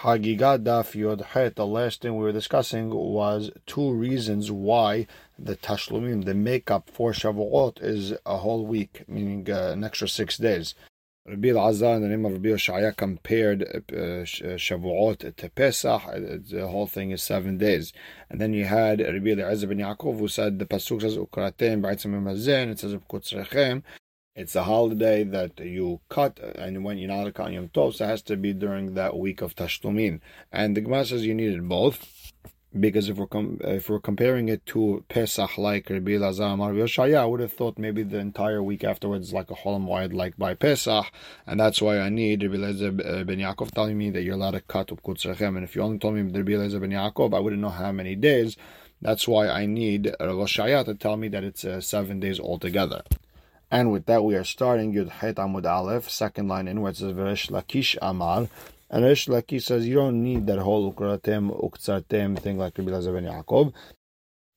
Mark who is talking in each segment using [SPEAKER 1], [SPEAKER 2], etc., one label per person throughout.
[SPEAKER 1] Hagiga Daf Yod Het. The last thing we were discussing was two reasons why the Tashlumim, the makeup for Shavuot, is a whole week, meaning uh, an extra six days. Rabbi Elazar, in the name of Rabbi Yoshaya, compared uh, Shavuot to Pesach. The whole thing is seven days. And then you had Rabbi Eliezer ben Yaakov, who said the pasuk says Ukratem b'aitzim mazen. It says Kutzrechem. It's a holiday that you cut, and when you're not a Yom Tov, so it has to be during that week of Tashlumin. And the Gemara says you needed both, because if we're com- if we're comparing it to Pesach, like Rabbi Elazar Amar Yoshaya, I would have thought maybe the entire week afterwards like a Cholam Moed, like by Pesach, and that's why I need Rabbi uh, ben Yaakov telling me that you're allowed to cut up Kutzrechem. And if you only told me Rabbi Elazar ben Yaakov, I wouldn't know how many days. That's why I need Rosh to tell me that it's uh, seven days altogether. And with that, we are starting Yud Het Amud Aleph, second line in, where it says Lakish Amar. And Resh Lakish says you don't need that whole Ukratem, Uktsartem thing like Rabbi Lazar ben Yaakov.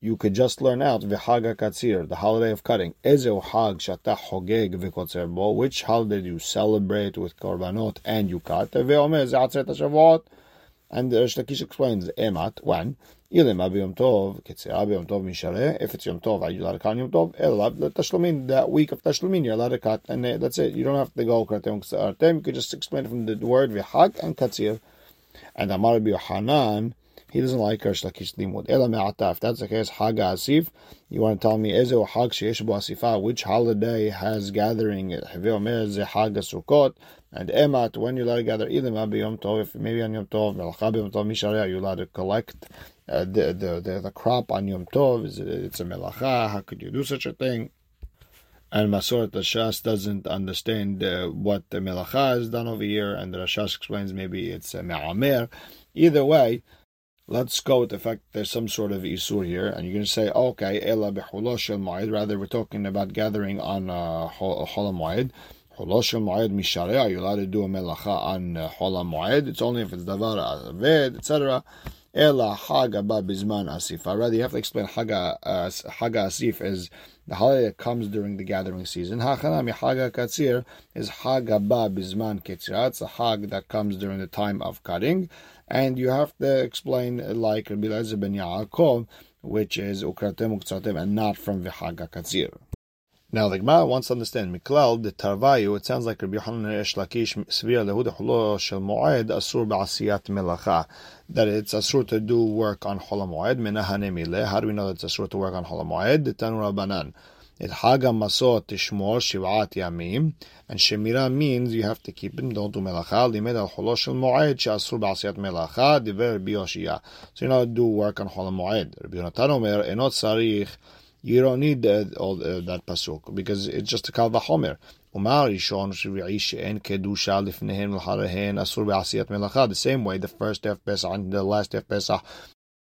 [SPEAKER 1] You could just learn out V'Haga Katsir, the holiday of cutting. Ezeu Hag Shata Hogeg V'Kotzer Bo. Which holiday do you celebrate with Korbanot and you cut? Ve'omer Zatzet HaShavuot. And Resh Lakish explains Emat, when? Tov, Ketzera Abi Yom Tov Mishareh. If it's Yom Tov, are you allowed to cut Yom Tov? Elab, Tashlumin, that week of Tashlumin, you're allowed to cut, and eh, that's it. You don't have to go Kratem Ksartem. You could just explain from the word Vihag and Katzir. And Amar Rabbi Yohanan, he doesn't like if that's the case, Haga Asif, you want to tell me, which holiday has gathering, Heve Omer Ze Sukkot, and Emat, when you're allowed gather, Ilim Abi Yom Tov, maybe on Yom Tov, you're allowed to collect uh, the, the, the the crop on Yom Tov is it, it's a melacha. How could you do such a thing? And Masoret Shas doesn't understand uh, what the melacha has done over here, and Rashash explains maybe it's a me'amer. Either way, let's go with the fact there's some sort of isur here, and you're going to say, okay, ela bechulosh moed. Rather, we're talking about gathering on uh, moed. Holosh moed mishareh. You're allowed to do a melacha on uh, moed. It's only if it's davar aved, etc. Ela Haga Bizman Asif. Rather, you have to explain Haga uh, Haga Asif is the holiday that comes during the gathering season. Hachanami Haga Katzir is Haga Bizman Ketzira. It's a Hag that comes during the time of cutting, and you have to explain like Rabbi Eliezer ben Yaakov, which is Ukratem Uktsatem, and not from Vihaga Katzir. Now the Gemara wants to understand Miklal the Tarvayu. It sounds like Rabbi Yochanan Resh Lakish Svir Lehud Hulo Shel Moed Asur Ba'asiyat Melacha. That it's asur to do work on Hol Moed Menahane Mile. How do we know that it's asur to work on Hol Moed? The Tanur Banan. It Haga Masot Tishmor Shivat Yamim. And Shemira means you have to keep it. Don't do Melacha. Limed Al Holo Shel Moed Shasur Ba'asiyat Melacha. Diver Bioshia. So you know do work on Hol Moed. Rabbi Yonatan Enot Sarich you don't need all that pasuk because it's just a kal vachomer. The same way, the first day of and the last day of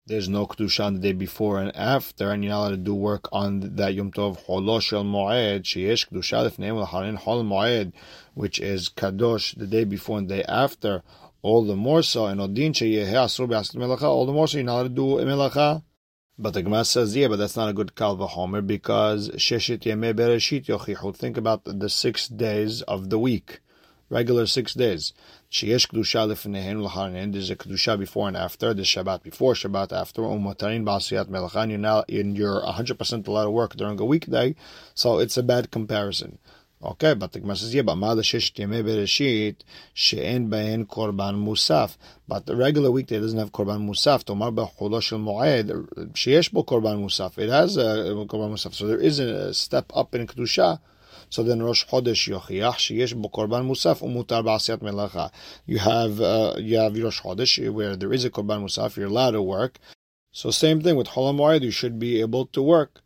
[SPEAKER 1] there's no kedusha on the day before and after, and you're not allowed to do work on that Yom Tov Holosh El Moed Sheyesh kedusha lefnehem l'harin Hol Moed, which is kadosh the day before and the day after. All the more so, and Odin Sheyeh Asur Be'asat Melacha. All the more so, you're not allowed to do Melacha but the Gemara says, yeah, but that's not a good Kalva Homer because Sheshit Yemei Bereshit Yochichu. Think about the six days of the week, regular six days. Sheyesh Kedusha Lefnehen L'Hanen. There's a Kedusha before and after. There's Shabbat before, Shabbat after. Umotarin Ba'asiyat Melachan. You're now in your 100% allowed to work during a weekday, so it's a bad comparison. Okay, but the Gemara says, yeah, but Ma'ala Shesh Yemei Bereshit She'en Be'en Korban Musaf. But the regular weekday doesn't have Korban Musaf. Tomar B'Cholo Shel Mo'ed Sheyesh Bo Korban Musaf. It has a Korban Musaf. So there is a step up in Kedusha. So then Rosh Chodesh Yochiach Sheyesh Bo Korban Musaf Umutar Ba'asiyat Melacha. You have uh, you have Rosh Chodesh where there is a Korban Musaf. You're allowed to work. So same thing with Cholam Mo'ed. You should be able to work.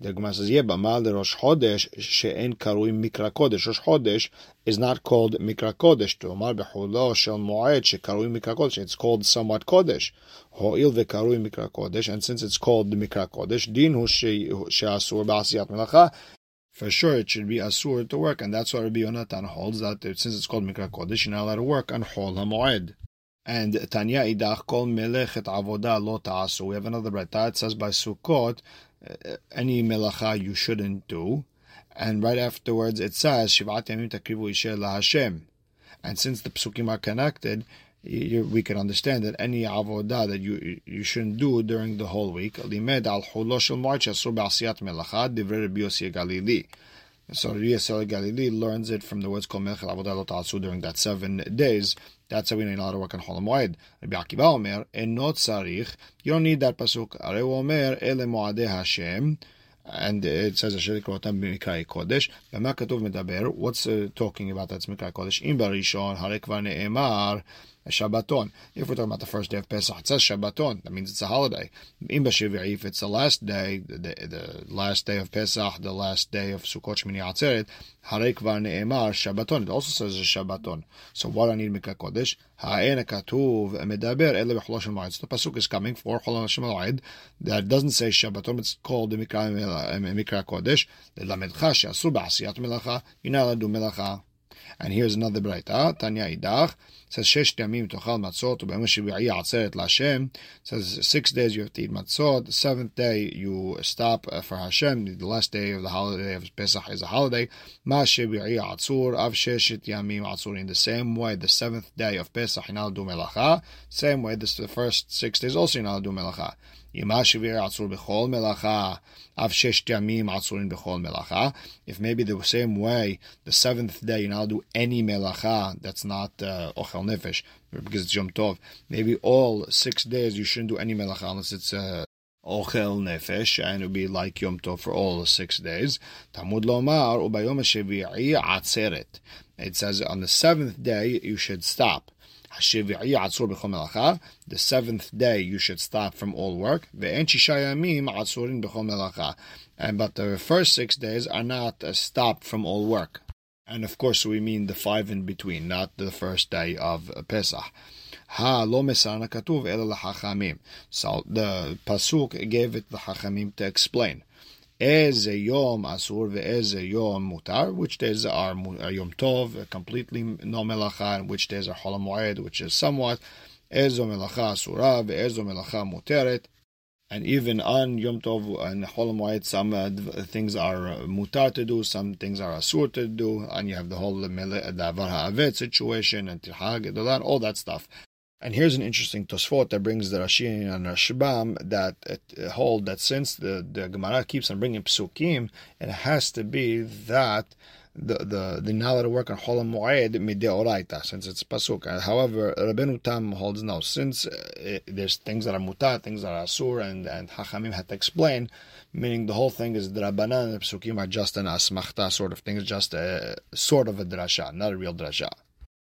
[SPEAKER 1] The Gemara says, yeah, but Rosh Chodesh she'en karui Mikra Kodesh. Rosh Chodesh is not called Mikra Kodesh. To Omar bechulo shel Moed she'karui Mikra Kodesh. It's called somewhat Kodesh. Ho'il ve'karui Mikra Kodesh. And since it's called Mikra Kodesh, din hu she'asur ba'asiyat melacha. For sure, it should be asur to work, and that's why Rabbi Yonatan holds that since it's called Mikra Kodesh, you're not allowed to work on Chol HaMoed. And Tanya idach kol melechet avodah lo ta'asu. We have another brayta. It says by Sukkot uh, any melacha you shouldn't do. And right afterwards it says, Shivat Yamim Takrivu Isher Hashem. And since the psukim are connected, we can understand that any avodah that you you shouldn't do during the whole week. Limed al shel melacha divrei Rabbi Yossi Galili. So Rabbi Yossi Galili learns it from the words called melech avodah lo ta'asu during that seven days. That's how we know you're allowed to work on Chol Moed. Rabbi Akiva Omer, enot sarich. You don't need that pasuk. Arei Omer, ele moadeh Hashem. And it says Asher Krotam B'Mikrai Kodesh. B'ma Katuv Medaber. What's uh, talking about that's Mikrai Kodesh? Im Barishon Harei Kvar Ne'emar. Shabbaton. If we're talking about the first day of Pesach, it says Shabbaton. That means it's a holiday. If it's the last day, the, the, last day of Pesach, the last day of Sukkot Shmini Atzeret, Harei Kvar Ne'emar Shabbaton. It also says a Shabbaton. So what I need Mikra Kodesh? Ha'ena Katuv Medaber Ele B'Chol Shel So the pasuk is coming for Chol Shel that doesn't say Shabbaton, it's called the Mikra Mikra Kodesh. The Lamedcha She'asur Ba'asiyat Melacha. You're not allowed to do Melacha. And here's another braita, Tanya Idach says shesh yamim tochal matzot u'b'yom shvi'i atzeret l'Hashem. Says six days you have to eat matzot. The seventh day you stop uh, for Hashem. The last day of the holiday of Pesach is a holiday. Ma shvi'i atzur av sheshet yamim atzur. In the same way, the seventh day of Pesach now do melacha. Same way, this the first six days also you now do melacha. If maybe the same way, the seventh day you now do any melacha that's not uh, ochel nefesh because it's Yom Tov. Maybe all six days you shouldn't do any melacha unless it's uh, ochel nefesh, and it would be like Yom Tov for all six days. Tamud lomar ubayom shevi'i atzeret. It says on the seventh day you should stop. The seventh day you should stop from all work. And but the first six days are not a stop from all work. And of course we mean the five in between, not the first day of Pesach. Ha lo mesana katuv So the pasuk gave it the hachamim to explain. Eze yom asur ve'eze yom mutar, which days are yom tov, completely no melacha, and which days are chol which is somewhat. Ezo melacha asura ve'ezo melacha muteret. And even on Yom Tov and Chol Moed, some uh, things are uh, mutar to do, some things are asur to do, and you have the whole davar ha'avet situation and tirhag, all that stuff. And here's an interesting Tosfot that brings the Rashi and Rashbam that uh, hold that since the, the Gemara keeps on bringing psukim, it has to be that the the the allowed to work on Cholam Moed mideoraita since it's pasuk. Uh, however, Rabbeinu Tam holds no. Since uh, it, there's things that are muta, things that are asur, and and Hachamim had to explain, meaning the whole thing is Drabanan the psukim are just an asmachta sort of thing, it's just a sort of a drasha, not a real drasha.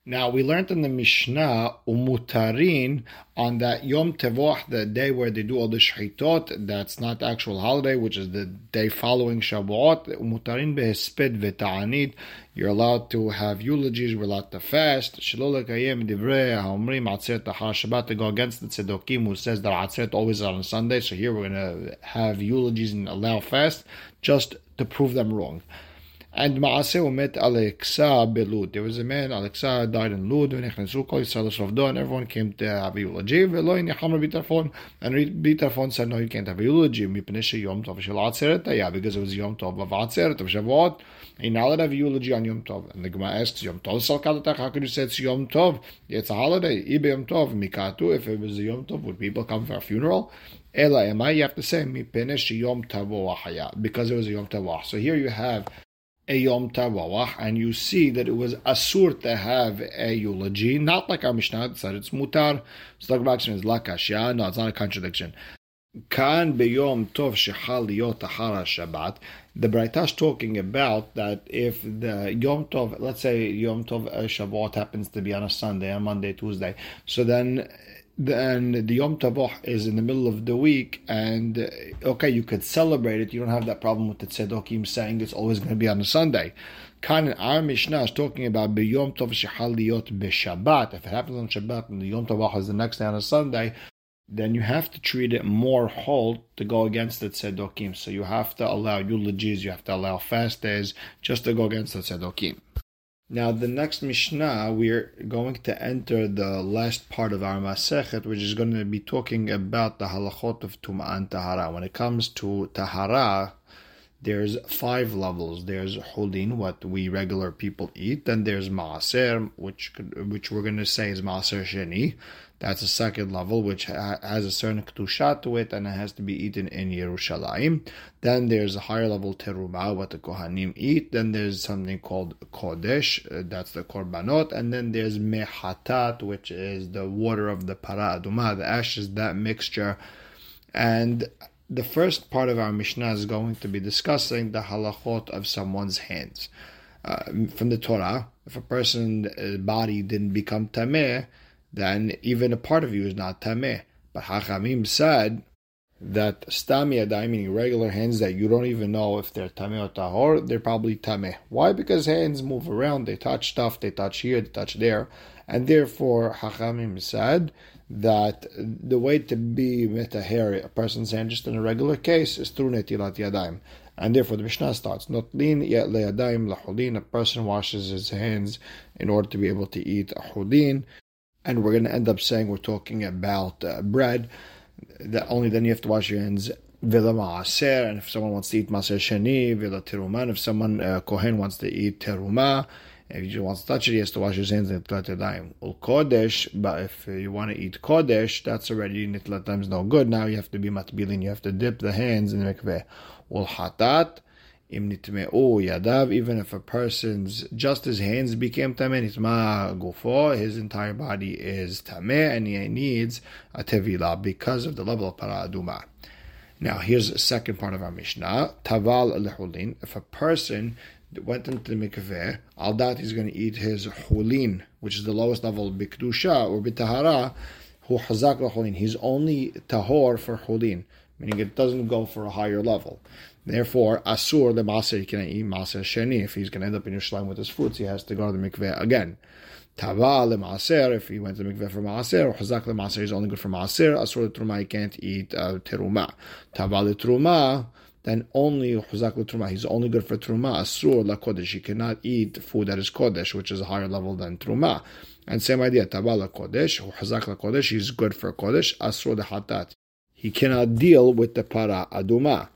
[SPEAKER 1] Now we learned in the Mishnah umutarin on that Yom Tevoch, the day where they do all the shchitot. That's not the actual holiday, which is the day following Shavuot. Umutarin behesped v'ta'anit. You're allowed to have eulogies. We're allowed to fast. Shalol kayem divrei haomrim atzeret Shabbat to go against the tzedokim who says that atzeret always on Sunday. So here we're going to have eulogies and allow fast just to prove them wrong. And Maaseh met Alexa belud. There was a man, Alexa died in Lud, ונכנסו כל ישראל לשרפדו, and everyone came to have a eulogy, ולא הניחם רבי טרפון. And רבי טרפון said, no, you can't have a eulogy, מפני שיום טוב של עצרת היה, because it was יום טוב of עצרת, of שבועות. You're not allowed to have a eulogy on Yom Tov. And the Gemara asks, Yom Tov Salkadatach, how could you say it's Yom Tov? It's a holiday. Ibe Yom Tov, Mikatu, if it was a Yom Tov, would people come for a funeral? Ela, am I? You have to say, Mipene Yom Tavo because it was a Yom Tavah. So here you have a Yom Tavawah, and you see that it was asur to have a eulogy, not like our Mishnah said it's mutar. So the Gemara is lakashya. No, it's not a contradiction. Kan beyom tov shechal liot Shabbat. The Braita talking about that if the Yom Tov, let's say Yom Tov uh, Shabbat happens to be on a Sunday, on Monday, Tuesday, so then then the Yom Tavoch is in the middle of the week, and uh, okay, you could celebrate it. You don't have that problem with the Tzedokim saying it's always going to be on a Sunday. Kan our Mishnah is talking about Yom Tov Shechaliyot B'Shabbat. If it happens on Shabbat and the Yom Tavoch is the next day on a Sunday, then you have to treat it more whole to go against the Tzedokim. So you have to allow eulogies, you have to allow fast days just to go against the Tzedokim. Now, the next Mishnah, we're going to enter the last part of our Masechet, which is going to be talking about the halachot of Tum'an Tahara. When it comes to Tahara, there's five levels. There's hulin, what we regular people eat. Then there's maaser, which which we're going to say is maaser sheni. That's a second level, which has a certain kedusha to it, and it has to be eaten in Yerushalayim. Then there's a higher level teruma, what the kohanim eat. Then there's something called kodesh, uh, that's the korbanot, and then there's mehatat, which is the water of the para aduma, the ashes, that mixture. And the first part of our Mishnah is going to be discussing the halachot of someone's hands. Uh, from the Torah, if a person's body didn't become tameh, then even a part of you is not tameh. But Hachamim said that stami adai, meaning regular hands that you don't even know if they're tameh or tahor, they're probably tameh. Why? Because hands move around, they touch stuff, they touch here, they touch there, and therefore Hachamim said that the way to be metaher a person's hand just in a regular case is through netilat yadayim. And therefore the Mishnah starts, not lean yet le'adayim lahulin, a person washes his hands in order to be able to eat a hulin, and we're going to end up saying we're talking about uh, bread. That only then you have to wash your hands. Vila maaser, and if someone wants to eat maaser sheni, vila teruma, and if someone uh, kohen wants to eat teruma, if he just wants to touch it, he has to wash his hands in nitlat yadayim. Ul kodesh, but if you want to eat kodesh, that's already nitlat is no good. Now you have to be matbilin, you have to dip the hands in the mikveh. Ul hatat, Oh, even if a person's just his hands became tameh, nitma his entire body is tameh, and he needs a tevilah because of the level of paraduma. Now, here's the second part of our Mishnah. Taval lehulin. If a person went into the mikveh, al that he's going to eat his hulin, which is the lowest level of bikdusha or bitahara, hu hazak lehulin. He's only tahor for hulin, meaning it doesn't go for a higher level. Therefore, asur the maser he cannot eat maser sheni. If he's going to end up in Yerushalayim with his fruits, he has to go to the mikveh again. Tava le maaser, if he went to the mikveh for maser, or chazak le maaser, he's only good for maser. Asur le truma, he can't eat uh, teruma. Tava le truma, then only chazak le truma, he's only good for truma. Asur la kodesh, he cannot eat food that is kodesh, which is a higher level than truma. And same idea, tava la kodesh, or chazak la kodesh, he's good for kodesh. Asur the hatat, he cannot deal with the para aduma.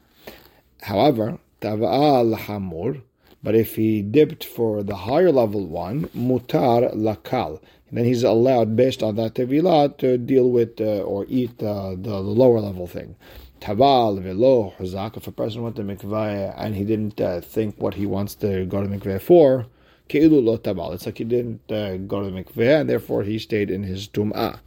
[SPEAKER 1] However, tava'al hamur, but if he dipped for the higher level one, mutar lakal, then he's allowed, based on that tevilah, to deal with uh, or eat uh, the, the, lower level thing. Taval velo huzak. If a person went to mikveh and he didn't uh, think what he wants to go to mikveh for, keilu lo taval. It's like he didn't uh, go to mikveh and therefore he stayed in his tum'ah.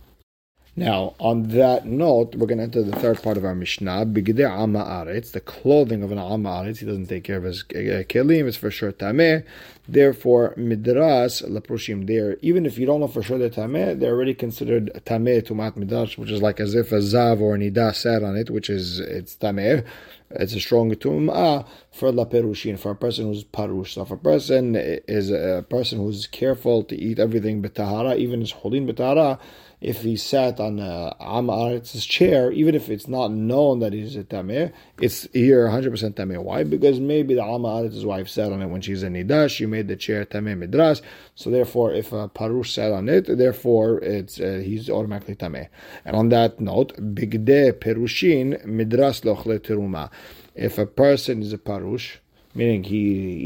[SPEAKER 1] Now, on that note, we're going to enter the third part of our Mishnah. Bigdei Amma Aretz, the clothing of an Aretz. He doesn't take care of his uh, kelim, it's for sure Tameh. Therefore, Midras, Laprushim, there, even if you don't know for sure they're Tameh, they're already considered Tameh Tumat Midrash, which is like as if a Zav or Nida sat on it, which is, it's Tameh. It's a strong tum'ah for la perushin, for a person who's parush. So if a person is a person who's careful to eat everything betahara, even his holin betahara, if he sat on uh, Am Aretz's chair, even if it's not known that he's a Tameh, it's here 100% Tameh. Why? Because maybe the Am Aretz's wife sat on it when she's a Nidash, she made the chair Tameh Midras, so therefore if a Parush sat on it, therefore it's uh, he's automatically Tameh. And on that note, Bigde Perushin Midras Lochle Teruma. If a person is a Parush, meaning he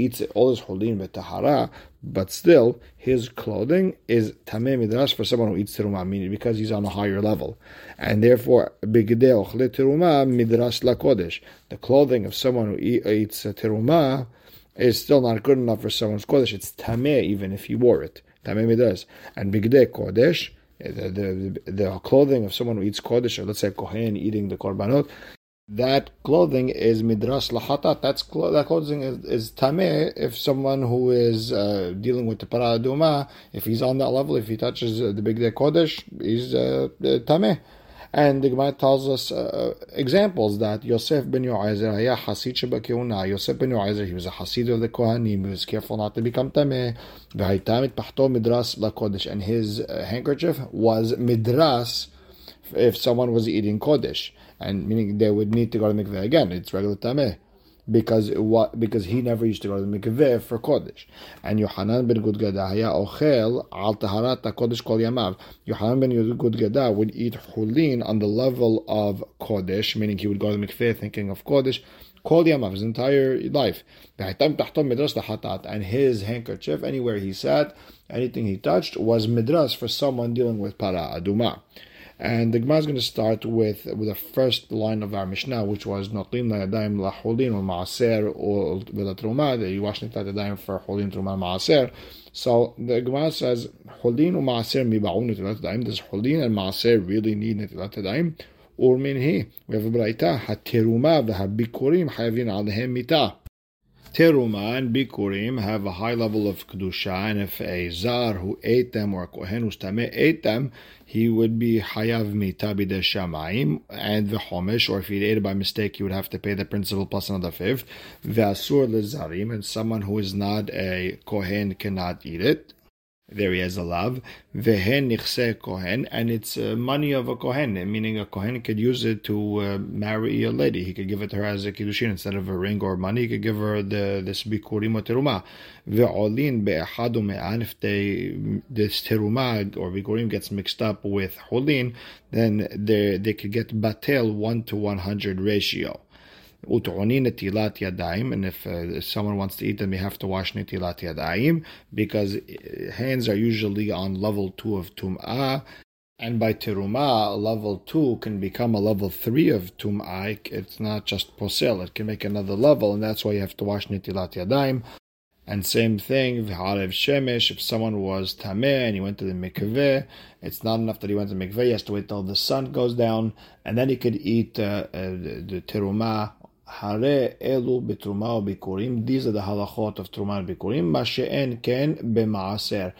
[SPEAKER 1] eats all his holding with tahara, but still his clothing is tameh midrash for someone who eats teruma, meaning because he's on a higher level, and therefore bigdei teruma midrash lakodesh. The clothing of someone who eats teruma is still not good enough for someone's kodesh. It's tameh even if he wore it. Tameh midrash and bigdei kodesh. The, the, the clothing of someone who eats kodesh, or let's say kohen eating the korbanot, that clothing is midras lahatat. That's that clothing is, is tameh. If someone who is uh, dealing with the paraduma, if he's on that level, if he touches uh, the day kodesh, he's uh, tameh. And the Gemara tells us uh, examples that Yosef ben Shebakeuna. Yosef ben Yoazer, he was a Hasid of the Kohanim. He was careful not to become tameh. And his uh, handkerchief was midras if someone was eating kodesh and meaning they would need to go to mikveh again. It's regular tameh. because what because he never used to go to the mikveh for kodesh. And Yohanan ben Gudgada ochel al taharat kodesh kol yamav. Yohanan ben Gudgada would eat hulin on the level of kodesh, meaning he would go to the mikveh thinking of kodesh. Kol yamav, his entire life. And his handkerchief, anywhere he sat, anything he touched, was midras for someone dealing with para aduma. And the Gemara is going to start with with the first line of our Mishnah, which was Notlin Layadayim Laholin or Maaser or Vilatruma, that you wash Yadayim for Holin Truma Maaser. So the Gemara says, Holin or Maaser Mibaun Netilat Yadayim. Does Holin and Maaser really need Netilat Yadayim? Or minhi, we have a Braita, Hatiruma v'habikurim hayavin alehem mitah. Teruma and Bikurim have a high level of Kedusha, and if a Zar who ate them or a Kohen ate them, he would be Hayav Mita Bide Shamaim and the Homish, or if he ate it by mistake, he would have to pay the principal plus another fifth. Vasur Lezarim, and someone who is not a Kohen cannot eat it there he has a love. Vehen nichse kohen, and it's uh, money of a kohen, meaning a kohen could use it to uh, marry a lady. He could give it to her as a kiddushin instead of a ring or money. He could give her the this bikurim or teruma. Ve'olin be'echadu me'an. If they this teruma or bikurim gets mixed up with holin, then they they could get batel one to one hundred ratio. And if, uh, someone wants to eat them, you have to wash netilat yadayim because uh, hands are usually on level two of tum'ah, and by teruma, level two can become a level three of tum'ah. It's not just posel; it can make another level, and that's why you have to wash netilat yadayim. And same thing, v'harev shemesh, if someone was tameh and he went to the mikveh, it's not enough that he went to the mikveh, he has to wait till the sun goes down, and then he could eat uh, uh, the, the teruma Hare elu betruma ubikurim. These are the halachot of truma and bikurim. Mashe'en ken b'maaser.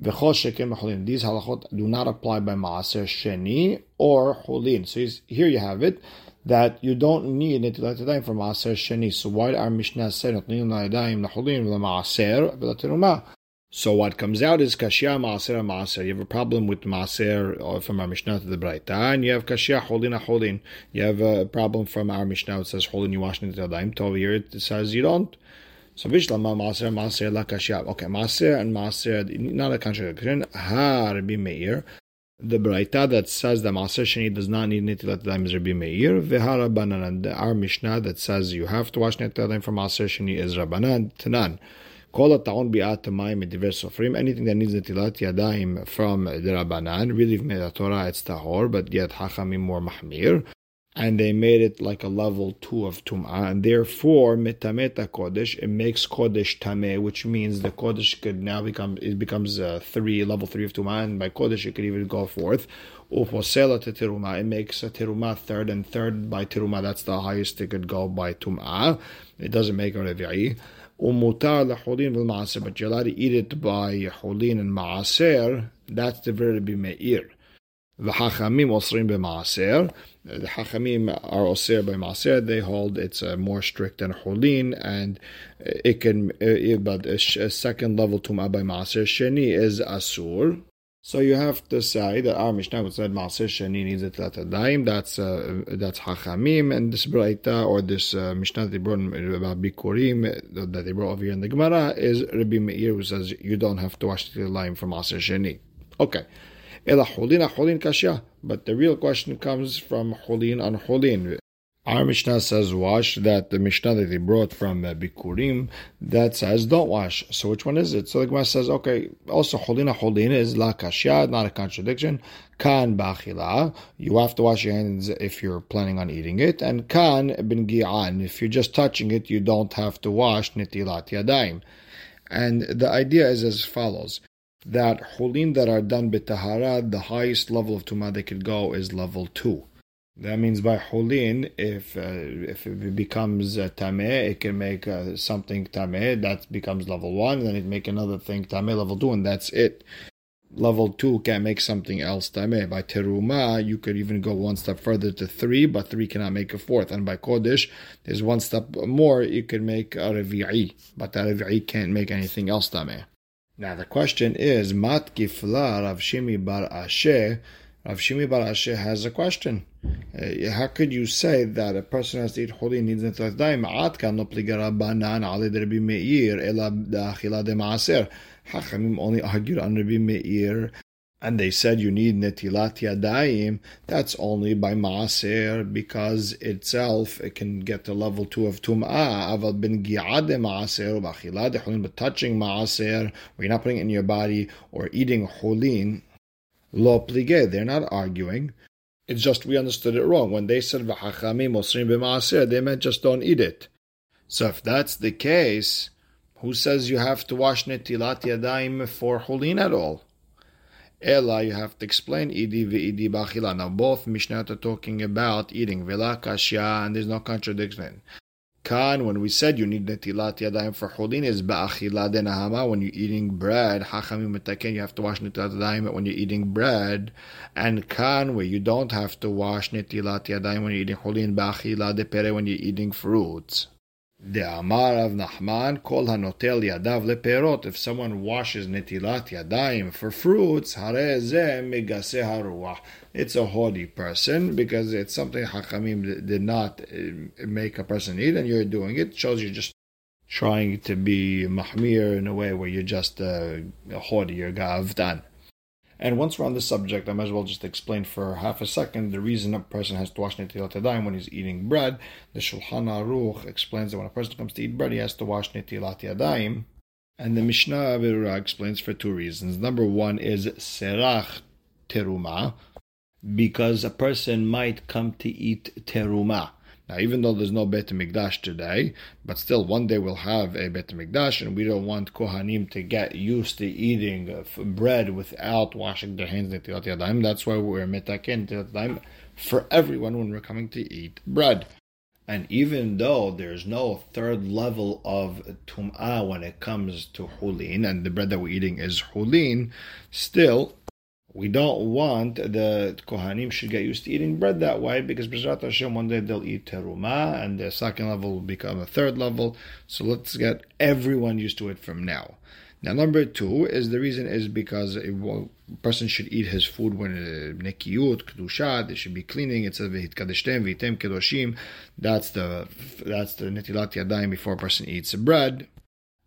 [SPEAKER 1] V'chol shekem b'chulin. These halachot do not apply by maaser sheni or chulin. So here you have it that you don't need netilat time for maaser sheni. So why our Mishnah said notnil yadayim lechulin v'lamaaser v'lateruma? So what comes out is kashia maaser maaser. You have a problem with maaser uh, from our Mishnah to the Braita, and you have kashia holin holin. You have a problem from our Mishnah. It says holin you wash the daim. Over here it says you don't. So vishlama maaser maaser la kashia. Okay, maaser and maaser not a contradiction. Ha Rabbi Meir. The Braita that says that maaser sheni does not need netilat daim is Rabbi Meir. V'hara banan. Our Mishnah that says you have to wash netilat daim for maaser sheni is Rabbanan. Tanan. Kol ha'ta'on bi'at mayim diver sofrim. Anything that needs netilat yadayim from the Rabbanan, really from the Torah it's tahor, but yet hachamim more mahmir. And they made it like a level two of tum'ah, and therefore metameta kodesh it makes kodesh tameh, which means the kodesh could now become it becomes uh, three level three of tum'ah, and by kodesh it could even go forth. Uposela to teruma, it makes a teruma third, and third by teruma that's the highest it could go by tum'ah. It doesn't make a revi'i. Umutar leholin v'maaser, but you're allowed to eat it by holin and maaser. That's the verb meir. The hachamim osrim b'maaser. The hachamim are osir by maaser. They hold it's uh, more strict than holin, and it can. Uh, but a second level tumah by maaser sheni is asur. So you have to say that our Mishnah would say Maaser Sheni needs it daim. That's uh, that's Hachamim and this Braita or this uh, Mishnah that they brought about Bikurim that they brought over here in the Gemara is Rabbi Meir who says you don't have to wash the lime from Maaser Sheni. Okay. Ela Holin Holin Kashya. But the real question comes from Holin on Holin. Our Mishnah says wash, that the Mishnah that they brought from uh, Bikurim, that says don't wash. So which one is it? So the Gemara says, okay, also Holina Holina is la kashya, not a contradiction. Kan bachila, you have to wash your hands if you're planning on eating it. And kan bin gi'an, if you're just touching it, you don't have to wash nitilat yadayim. And the idea is as follows that holin that are done bitahara, the highest level of tumah they could go is level two. That means by holin, if uh, if it becomes uh, tameh, it can make uh, something tameh. That becomes level one. Then it make another thing tameh level two, and that's it. Level two can make something else tameh. By teruma, you could even go one step further to three, but three cannot make a fourth. And by kodesh, there's one step more. You can make a revi'i, but that revi'i can't make anything else tameh. Now the question is, mat kifla Rav Shimi bar Ashi Rav Shimi bar Ashi has a question. Uh, how could you say that a person has to eat chulin needs netilat daim? Ad kan lo pliga rabbanan ale Rabbi Meir ela da'achila de maaser. Hachamim only argued on Rabbi Meir and they said you need netilat yadayim, that's only by maaser because itself it can get to level two of tum'ah. Aval bin gi'ade maaser b'achilad hulin, but touching maaser, where you're not putting it in your body, or eating hulin, lo plige. They're not arguing. It's just we understood it wrong. When they said v'hachamim osrim b'maaser, they meant just don't eat it. So if that's the case, who says you have to wash netilat yadayim for hulin at all? Ella, you have to explain idi ve'idi b'achila. Now, both Mishnah are talking about eating vela kashya, and there's no contradiction. Kan, when we said you need netilat yadayim for chulin, is ba'achila denahama. When you're eating bread, hachamim metaken, you have to wash netilat yadayim when you're eating bread. And kan, where you don't have to wash netilat yadayim when you're eating chulin, ba'achila de when you're eating fruits. The Amar Rav Nachman, Kol Hanotel Yadav Leperot. If someone washes Netilat Yadayim for fruits, hare Megase Haruach. It's a haughty person because it's something Hakamim did not uh, make a person eat, and you're doing it. it shows you're just trying to be Mahmir in a way where you're just uh, haughty, you're Gavdan. And once we're on this subject, I might as well just explain for half a second the reason a person has to wash netilat yadayim when he's eating bread. The Shulchan Aruch explains that when a person comes to eat bread, he has to wash netilat yadayim. And the Mishnah Berurah explains for two reasons. Number one is serach teruma, because a person might come to eat teruma. Now, even though there's no Bet Mikdash today, but still one day we'll have a Bet Mikdash, and we don't want Kohanim to get used to eating uh, bread without washing their hands. That's why we're metaken for everyone when we're coming to eat bread. And even though there's no third level of tum'ah when it comes to hulin, and the bread that we're eating is hulin, still we don't want the Kohanim should get used to eating bread that way because B'ezrat Hashem one day they'll eat teruma and the second level will become a third level. So let's get everyone used to it from now. Now, number two is the reason is because a person should eat his food when uh, nekiyut kedusha. They should be cleaning. It says v'hitkadeshtem v'item kedoshim. That's the that's the netilat yadayim before a person eats bread.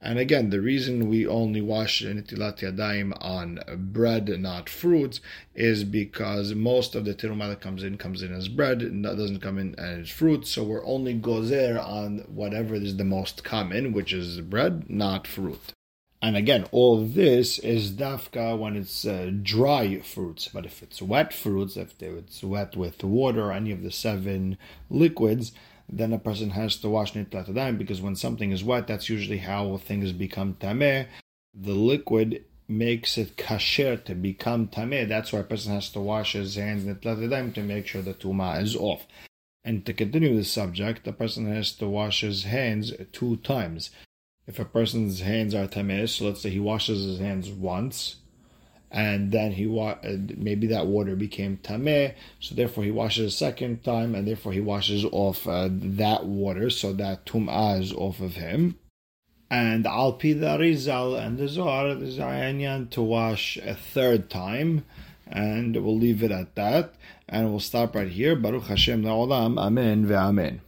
[SPEAKER 1] And again, the reason we only wash netilat yadayim on bread, not fruits, is because most of the teruma that comes in comes in as bread, and that doesn't come in as fruit. So we're only gozer on whatever is the most common, which is bread, not fruit. And again, all this is dafka when it's uh, dry fruits. But if it's wet fruits, if it's wet with water, or any of the seven liquids, then a person has to wash nitlat yadayim because when something is wet, that's usually how things become tameh. The liquid makes it kasher to become tameh. That's why a person has to wash his hands nitlat yadayim to make sure the tuma is off. And to continue the subject, a person has to wash his hands two times. If a person's hands are tameh, so let's say he washes his hands once, and then he wa- maybe that water became tameh, so therefore he washes a second time, and therefore he washes off uh, that water, so that tum'ah is off of him. And al the Arizal and the Zohar, there's Ayanyan to wash a third time, and we'll leave it at that, and we'll stop right here. Baruch Hashem la'olam, Amen ve'amen.